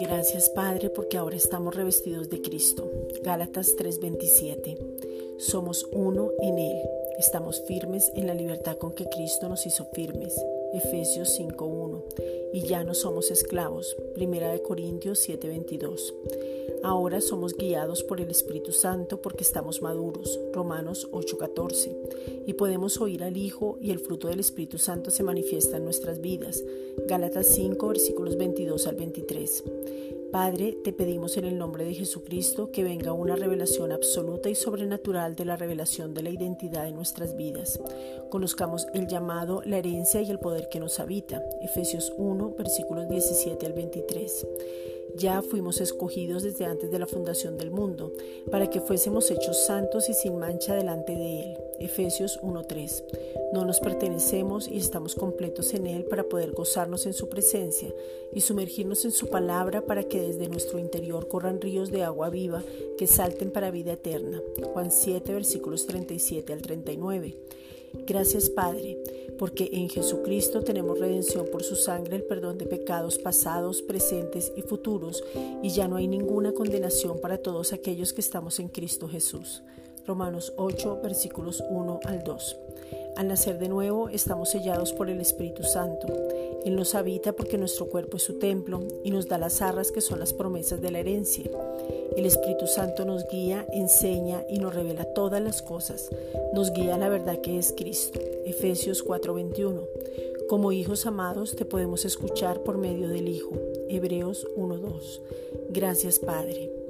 Gracias Padre porque ahora estamos revestidos de Cristo. Gálatas 3:27. Somos uno en Él. Estamos firmes en la libertad con que Cristo nos hizo firmes. Efesios 5:1. Y ya no somos esclavos. Primera de Corintios 7:22. Ahora somos guiados por el Espíritu Santo porque estamos maduros. Romanos 8:14. Y podemos oír al Hijo y el fruto del Espíritu Santo se manifiesta en nuestras vidas. Gálatas 5 versículos 22 al 23. Padre, te pedimos en el nombre de Jesucristo que venga una revelación absoluta y sobrenatural de la revelación de la identidad de nuestras vidas. Conozcamos el llamado, la herencia y el poder que nos habita. Efesios 1, versículos 17 al 23. Ya fuimos escogidos desde antes de la fundación del mundo, para que fuésemos hechos santos y sin mancha delante de Él. Efesios 1.3. No nos pertenecemos y estamos completos en Él para poder gozarnos en su presencia y sumergirnos en su palabra para que desde nuestro interior corran ríos de agua viva que salten para vida eterna. Juan 7, versículos 37 al 39. Gracias Padre, porque en Jesucristo tenemos redención por su sangre, el perdón de pecados pasados, presentes y futuros, y ya no hay ninguna condenación para todos aquellos que estamos en Cristo Jesús. Romanos 8, versículos 1 al 2. Al nacer de nuevo estamos sellados por el Espíritu Santo. Él nos habita porque nuestro cuerpo es su templo y nos da las arras que son las promesas de la herencia. El Espíritu Santo nos guía, enseña y nos revela todas las cosas. Nos guía a la verdad que es Cristo. Efesios 4:21. Como hijos amados te podemos escuchar por medio del Hijo. Hebreos 1:2. Gracias Padre.